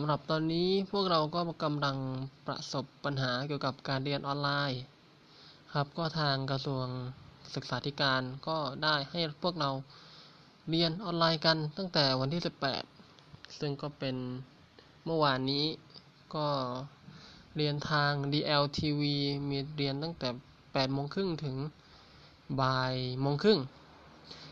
ำหรับตอนนี้พวกเราก็กำลังประสบปัญหาเกี่ยวกับการเรียนออนไลน์ ครับก็ทางกระทรวงศึกษาธิการก็ได้ให้พวกเราเรียนออนไลน์กันตั้งแต่วันที่ 18 ซึ่งก็เป็นเมื่อวานนี้ก็เรียนทาง DLTV มีเรียนตั้งแต่8โมงครึ่งถึงบ่ายโมงครึ่ง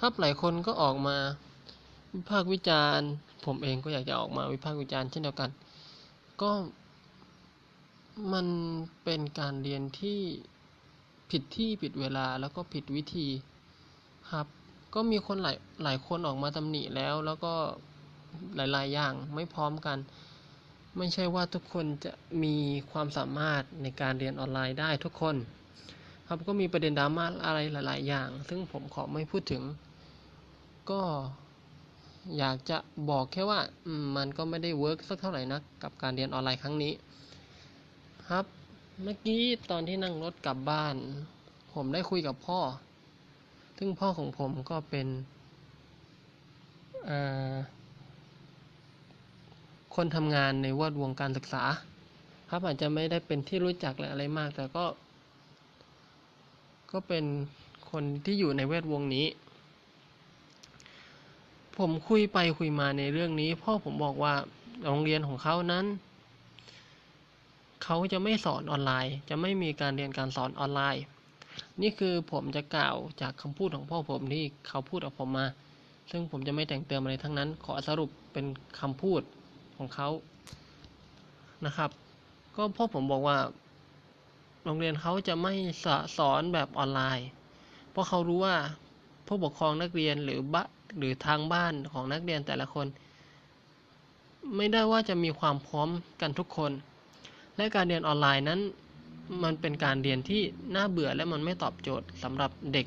ครับหลายคนก็ออกมาวิพากษ์วิจารณ์ ผมเองก็อยากจะออกมาวิพากษ์วิจารณ์เช่นเดียวกัน ก็มันเป็นการเรียนที่ผิดที่ผิดเวลาแล้วก็ผิดวิธีครับ ก็มีคนหลายหลายคนออกมาตำหนิแล้ว แล้วก็หลาย ๆ อย่างไม่พร้อมกัน ไม่ใช่ว่าทุกคนจะมีความสามารถในการเรียนออนไลน์ได้ทุกคน ครับก็มีประเด็นดราม่าอะไรหลาย ๆ อย่าง ซึ่งผมขอไม่พูดถึง ก็ อยากจะบอกแค่ว่ามันก็ไม่ได้เวิร์กสักเท่าไหร่นักกับการเรียนออนไลน์ครั้งนี้ ครับ เมื่อกี้ตอนที่นั่งรถกลับบ้าน ผมได้คุยกับพ่อ ซึ่งพ่อของผมก็เป็นคนทำงานในวดวงการศึกษา ครับอาจจะไม่ได้เป็นที่รู้จักอะไรมาก แต่ก็ ก็เป็นคนที่อยู่ในเวทวงนี้ ผมคุยไปคุยมาในเรื่องนี้ พ่อผมบอกว่าโรงเรียนของเขานั้นเขาจะไม่สอนออนไลน์ จะไม่มีการเรียนการสอนออนไลน์ นี่คือผมจะกล่าวจากคำพูดของพ่อผมที่เขาพูดกับผมมา ซึ่งผมจะไม่แต่งเติมอะไรทั้งนั้น ขอสรุปเป็นคำพูดของเขานะครับ ก็พ่อผมบอกว่า โรงเรียนเขาจะไม่สอนแบบออนไลน์ เพราะเขารู้ว่าผู้ปกครองนักเรียนหรือบะ หรือทางบ้านของนักเรียนแต่ละคน ไม่ได้ว่าจะมีความพร้อมกันทุกคน และการเรียนออนไลน์นั้น มันเป็นการเรียนที่น่าเบื่อและมันไม่ตอบโจทย์สำหรับเด็ก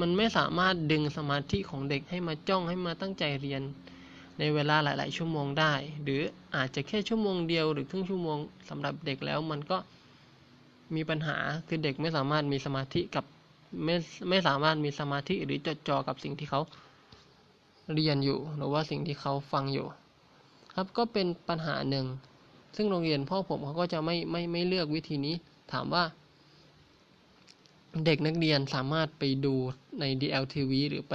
มันไม่สามารถดึงสมาธิของเด็กให้มาจ้องให้มาตั้งใจเรียน ในเวลาหลาย ๆ ชั่วโมงได้ หรืออาจจะแค่ชั่วโมงเดียวหรือครึ่งชั่วโมงสำหรับเด็กแล้วมันก็มีปัญหาคือเด็กไม่สามารถมีสมาธิกับ ไม่ไม่สามารถมีสมาธิหรือจดจ่อกับสิ่งที่เขาเรียนอยู่ หรือว่าสิ่งที่เขาฟังอยู่ ครับก็เป็นปัญหาหนึ่ง ซึ่งโรงเรียนพ่อผมเขาก็จะไม่ไม่ไม่เลือกวิธีนี้ ถามว่า เด็กนักเรียนสามารถไปดูใน DLTV หรือไป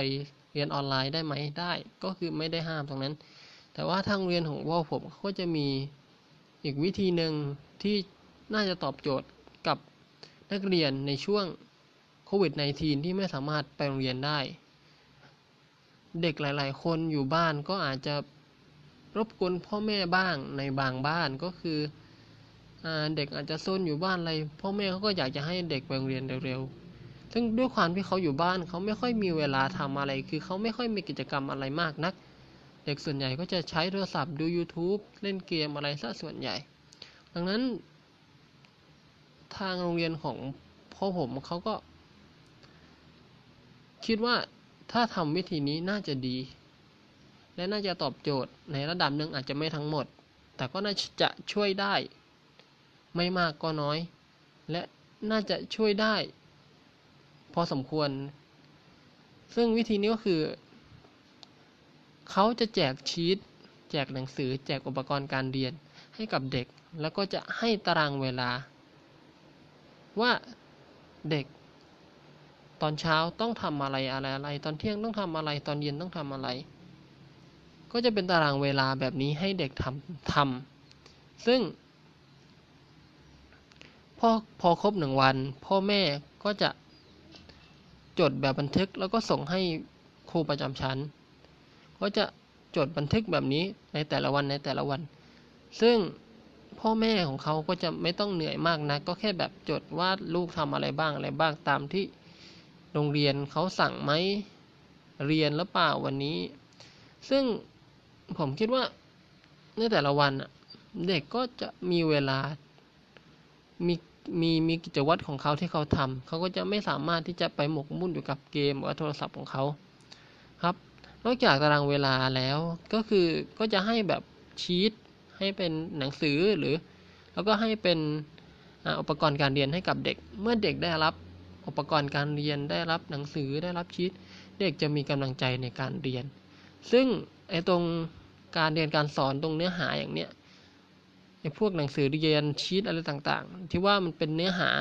เรียนออนไลน์ได้ไหมได้ ก็คือไม่ได้ห้ามตรงนั้น แต่ว่าทางเรียนของพ่อผมก็จะมีอีกวิธีหนึ่งที่น่าจะตอบโจทย์กับนักเรียนในช่วง โควิด -19 ที่ไม่สามารถไปโรงเรียนได้ เด็กหลาย ๆ คนอยู่บ้านก็อาจจะรบกวนพ่อแม่บ้างในบางบ้านก็คืออเด็กอาจจะซนอยู่บ้านอะไร พ่อแม่เขาก็อยากจะให้เด็กไปโรงเรียนเร็วๆ ซึ่งด้วยความที่เขาอยู่บ้านเขาไม่ค่อยมีเวลาทำอะไร คือเขาไม่ค่อยมีกิจกรรมอะไรมากนัก เด็กส่วนใหญ่ก็จะใช้โทรศัพท์ดู YouTube เล่นเกมอะไรซะส่วนใหญ่ ดังนั้น ทางโรงเรียนของพ่อผมเขาก็ คิดว่าถ้าทำวิธีนี้น่าจะดี และน่าจะตอบโจทย์ในระดับหนึ่งอาจจะไม่ทั้งหมด แต่ก็น่าจะช่วยได้ ไม่มากก็น้อย และน่าจะช่วยได้ พอสมควร ซึ่งวิธีนี้ก็คือ เขาจะแจกชีตแจกหนังสือ แจกอุปกรณ์การเรียนให้กับเด็ก แล้วก็จะให้ตารางเวลา ว่าเด็ก ตอนเช้าต้องทำอะไรอะไรอะไร ตอนเที่ยงต้องทำอะไร ตอนเย็นต้องทำอะไร ก็จะเป็นตารางเวลาแบบนี้ให้เด็กทำทำซึ่งพอพอครบหนึ่งวัน พ่อแม่ก็จะจดแบบบันทึกแล้วก็ส่งให้ครูประจำชั้น ก็จะจดบันทึกแบบนี้ในแต่ละวันในแต่ละวัน ซึ่งพ่อแม่ของเขาก็จะไม่ต้องเหนื่อยมากนะ ก็แค่แบบจดว่าลูกทำอะไรบ้างอะไรบ้างตามที่ โรงเรียนเขาสั่งไหมเรียนหรือเปล่าวันนี้ ซึ่งผมคิดว่าในแต่ละวันเด็กก็จะมีเวลา มีมีมีกิจวัตรของเขาที่เขาทำเขาก็จะไม่สามารถที่จะไปหมกมุ่นอยู่กับเกมหรือโทรศัพท์ของเขาครับ นอกจากตารางเวลาแล้วก็คือก็จะให้แบบชีตให้เป็นหนังสือหรือ แล้วก็ให้เป็นอุปกรณ์การเรียนให้กับเด็ก เมื่อเด็กได้รับ อุปกรณ์การเรียนได้รับหนังสือได้รับชีตเด็กจะมีกำลังใจในการเรียน ซึ่งไอ้ตรงการเรียนการสอนตรงเนื้อหาอย่างเนี้ยไอ้พวกหนังสือเรียนชีตอะไรต่างๆ ที่ว่ามันเป็นเนื้อหา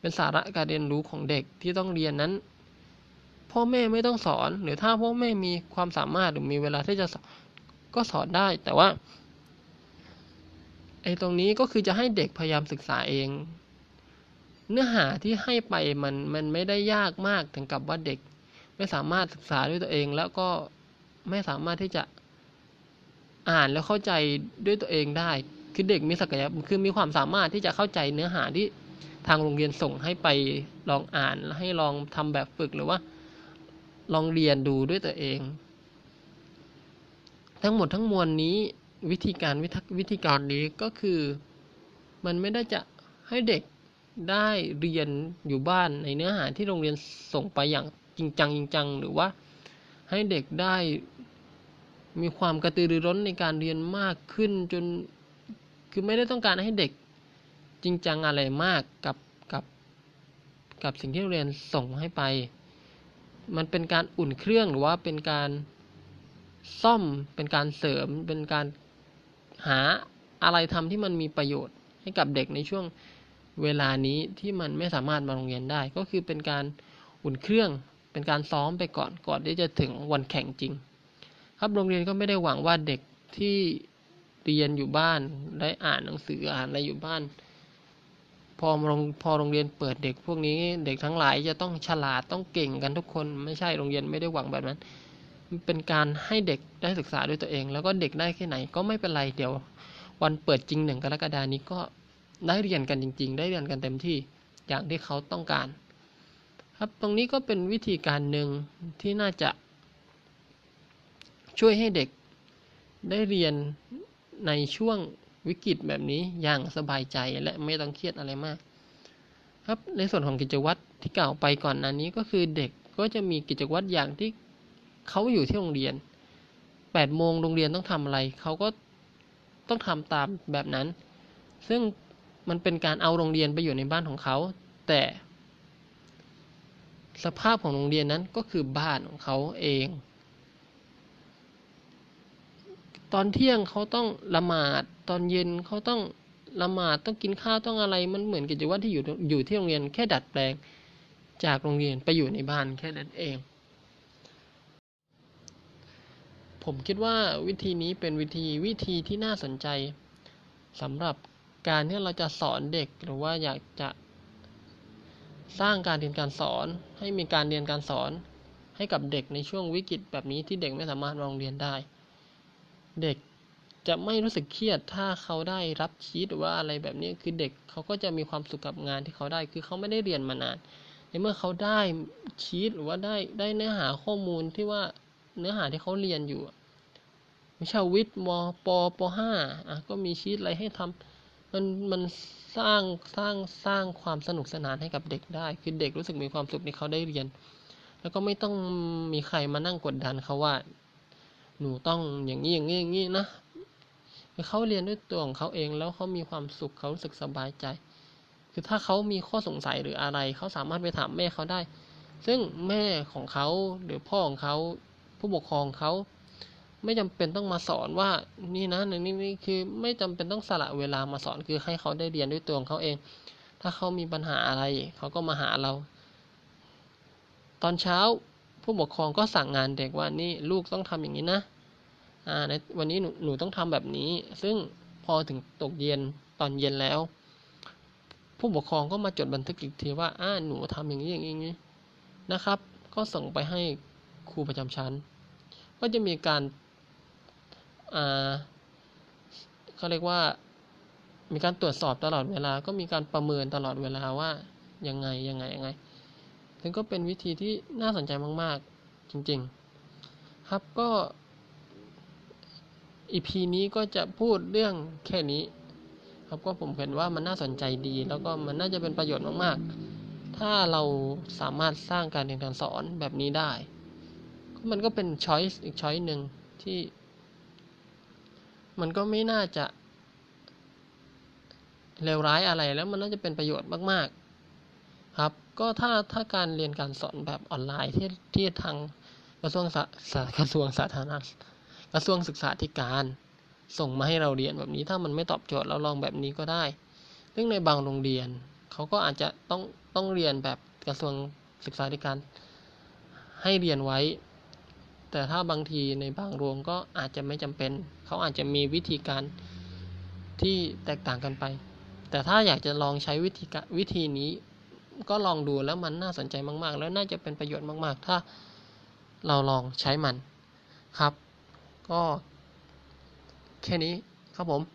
เป็นสาระการเรียนรู้ของเด็กที่ต้องเรียนนั้น พ่อแม่ไม่ต้องสอน หรือถ้าพ่อแม่มีความสามารถหรือมีเวลาที่จะสอนก็สอนได้แต่ว่าไอ้ตรงนี้ก็คือจะให้เด็กพยายามศึกษาเอง เนื้อหาที่ให้ไปมันมันไม่ได้ยากมากถึงกับว่าเด็ก ไม่สามารถศึกษาด้วยตัวเอง แล้วก็ไม่สามารถที่จะอ่านแล้วเข้าใจด้วยตัวเองได้ คือเด็กมีศักยภาพคือมีความสามารถที่จะเข้าใจเนื้อหาที่ทางโรงเรียนส่งให้ไปลองอ่านให้ลองทำแบบฝึกหรือว่า ลองเรียนดูด้วยตัวเอง ทั้งหมดทั้งมวลนี้วิธีการวิธีการนี้ก็คือ มันไม่ได้จะให้เด็ก ได้เรียนอยู่บ้านในเนื้อหาที่โรงเรียนส่งไปอย่างจริงจังจริงจังหรือว่าให้เด็กได้มีความกระตือรือร้นในการเรียนมากขึ้นจนคือไม่ได้ต้องการให้เด็กจริงจังอะไรมากกับกับกับสิ่งที่โรงเรียนส่งให้ไป มันเป็นการอุ่นเครื่องหรือว่าเป็นการซ่อมเป็นการเสริมเป็นการหาอะไรทำที่มันมีประโยชน์ให้กับเด็กในช่วง เวลานี้ที่มันไม่สามารถมาโรงเรียนได้ ก็คือเป็นการอุ่นเครื่อง เป็นการซ้อมไปก่อนก่อนที่จะถึงวันแข่งจริง ครับโรงเรียนก็ไม่ได้หวังว่าเด็กที่เรียนอยู่บ้านได้อ่านหนังสืออ่านอะไรอยู่บ้าน พอโรงพอโรงเรียนเปิดเด็กพวกนี้เด็กทั้งหลายจะต้องฉลาดต้องเก่งกันทุกคน ไม่ใช่โรงเรียนไม่ได้หวังแบบนั้นเป็นการให้เด็กได้ศึกษาด้วยตัวเอง แล้วก็เด็กได้แค่ไหนก็ไม่เป็นไรเดี๋ยว วันเปิดจริงหนึ่งกรกฎานี้ก็ ได้เรียนกันจริง ๆ ได้เรียนกันเต็มที่อย่างที่เขาต้องการ ครับตรงนี้ก็เป็นวิธีการหนึ่งที่น่าจะ ช่วยให้เด็กได้เรียนในช่วงวิกฤตแบบนี้อย่างสบายใจและไม่ต้องเครียดอะไรมาก ครับในส่วนของกิจวัตรที่กล่าวไปก่อนนั้นนี้ก็คือเด็กก็จะมีกิจวัตรอย่างที่เขาอยู่ที่โรงเรียนแปดโมงโรงเรียนต้องทำอะไร เขาก็ต้องทำตามแบบนั้น ซึ่ง มันเป็นการเอาโรงเรียนไปอยู่ในบ้านของเขา แต่สภาพของโรงเรียนนั้นก็คือบ้านของเขาเอง ตอนเที่ยงเขาต้องละหมาด ตอนเย็นเขาต้องละหมาดต้องกินข้าวต้องอะไร มันเหมือนกิจวัตรที่อยู่อยู่ที่โรงเรียนแค่ดัดแปลงจากโรงเรียนไปอยู่ในบ้านแค่นั้นเอง ผมคิดว่าวิธีนี้เป็นวิธีวิธีที่น่าสนใจสำหรับ การที่เราจะสอนเด็กหรือว่าอยากจะสร้างการเรียนการสอน ให้มีการเรียนการสอน ให้กับเด็กในช่วงวิกฤตแบบนี้ที่เด็กไม่สามารถมาโรงเรียนได้ เด็กจะไม่รู้สึกเครียดถ้าเขาได้รับชีตหรือว่าอะไรแบบนี้คือเด็กเขาก็จะมีความสุขกับงานที่เขาได้คือเขาไม่ได้เรียนมานานในเมื่อเขาได้ชีตหรือว่าได้ได้เนื้อหาข้อมูลที่ว่าเนื้อหาที่เขาเรียนอยู่วิชาวิทย์มปปห้าอะก็มีชีตอะไรให้ทำ มันมันสร้างสร้างสร้างความสนุกสนานให้กับเด็กได้ คือเด็กรู้สึกมีความสุขในเขาได้เรียน แล้วก็ไม่ต้องมีใครมานั่งกดดันเขาว่า หนูต้องอย่างนี้อย่างนี้อย่างนี้นะคือเขาเรียนด้วยตัวของเขาเองแล้วเขามีความสุขเขารู้สึกสบายใจ คือถ้าเขามีข้อสงสัยหรืออะไร เขาสามารถไปถามแม่เขาได้ ซึ่งแม่ของเขาหรือพ่อของเขาผู้ปกครองเขา ไม่จำเป็นต้องมาสอนว่านี่นะนี่นี่คือไม่จำเป็นต้องสละเวลามาสอนคือให้เขาได้เรียนด้วยตัวของเขาเอง ถ้าเขามีปัญหาอะไร เขาก็มาหาเรา ตอนเช้าผู้ปกครองก็สั่งงานเด็กว่านี่ลูกต้องทำอย่างนี้นะอ่าในวันนี้หนูหนูต้องทำแบบนี้ ซึ่งพอถึงตกเย็นตอนเย็นแล้ว ผู้ปกครองก็มาจดบันทึกอีกทีว่าอ่าหนูทำอย่างนี้อย่างนี้นะครับ ก็ส่งไปให้ครูประจำชั้น ก็จะมีการ เขาเรียกว่า มีการตรวจสอบตลอดเวลา ก็มีการประเมินตลอดเวลาว่ายังไงยังไงยังไงถึงก็เป็นวิธีที่น่าสนใจมาก ๆ จริง ๆ ครับก็อีพีนี้ก็จะพูดเรื่องแค่นี้ ครับก็ผมเห็นว่ามันน่าสนใจดี แล้วก็มันน่าจะเป็นประโยชน์มาก ๆ ถ้าเราสามารถสร้างการเรียนการสอนแบบนี้ได้ มันก็เป็นช้อยส์อีกช้อยหนึ่งที่ มันก็ไม่น่าจะเลวร้ายอะไรแล้วมันน่าจะเป็นประโยชน์มาก ๆ ครับ ก็ถ้าถ้าการเรียนการสอนแบบออนไลน์ที่ที่ทางกระทรวงสากระทรวงสาธารณกระทรวงศึกษาธิการ ส่งมาให้เราเรียนแบบนี้ ถ้ามันไม่ตอบโจทย์เราลองแบบนี้ก็ได้ ซึ่งในบางโรงเรียนเขาก็อาจจะต้องต้องเรียนแบบกระทรวงศึกษาธิการ ให้เรียนไว้ แต่ถ้าบางทีในบางโรงก็อาจจะไม่จำเป็น เขาอาจจะมีวิธีการที่แตกต่างกันไป แต่ถ้าอยากจะลองใช้วิธีวิธีนี้ ก็ลองดูแล้วมันน่าสนใจมาก ๆ แล้วน่าจะเป็นประโยชน์มาก ๆ ถ้าเราลองใช้มันครับ ก็แค่นี้ครับผม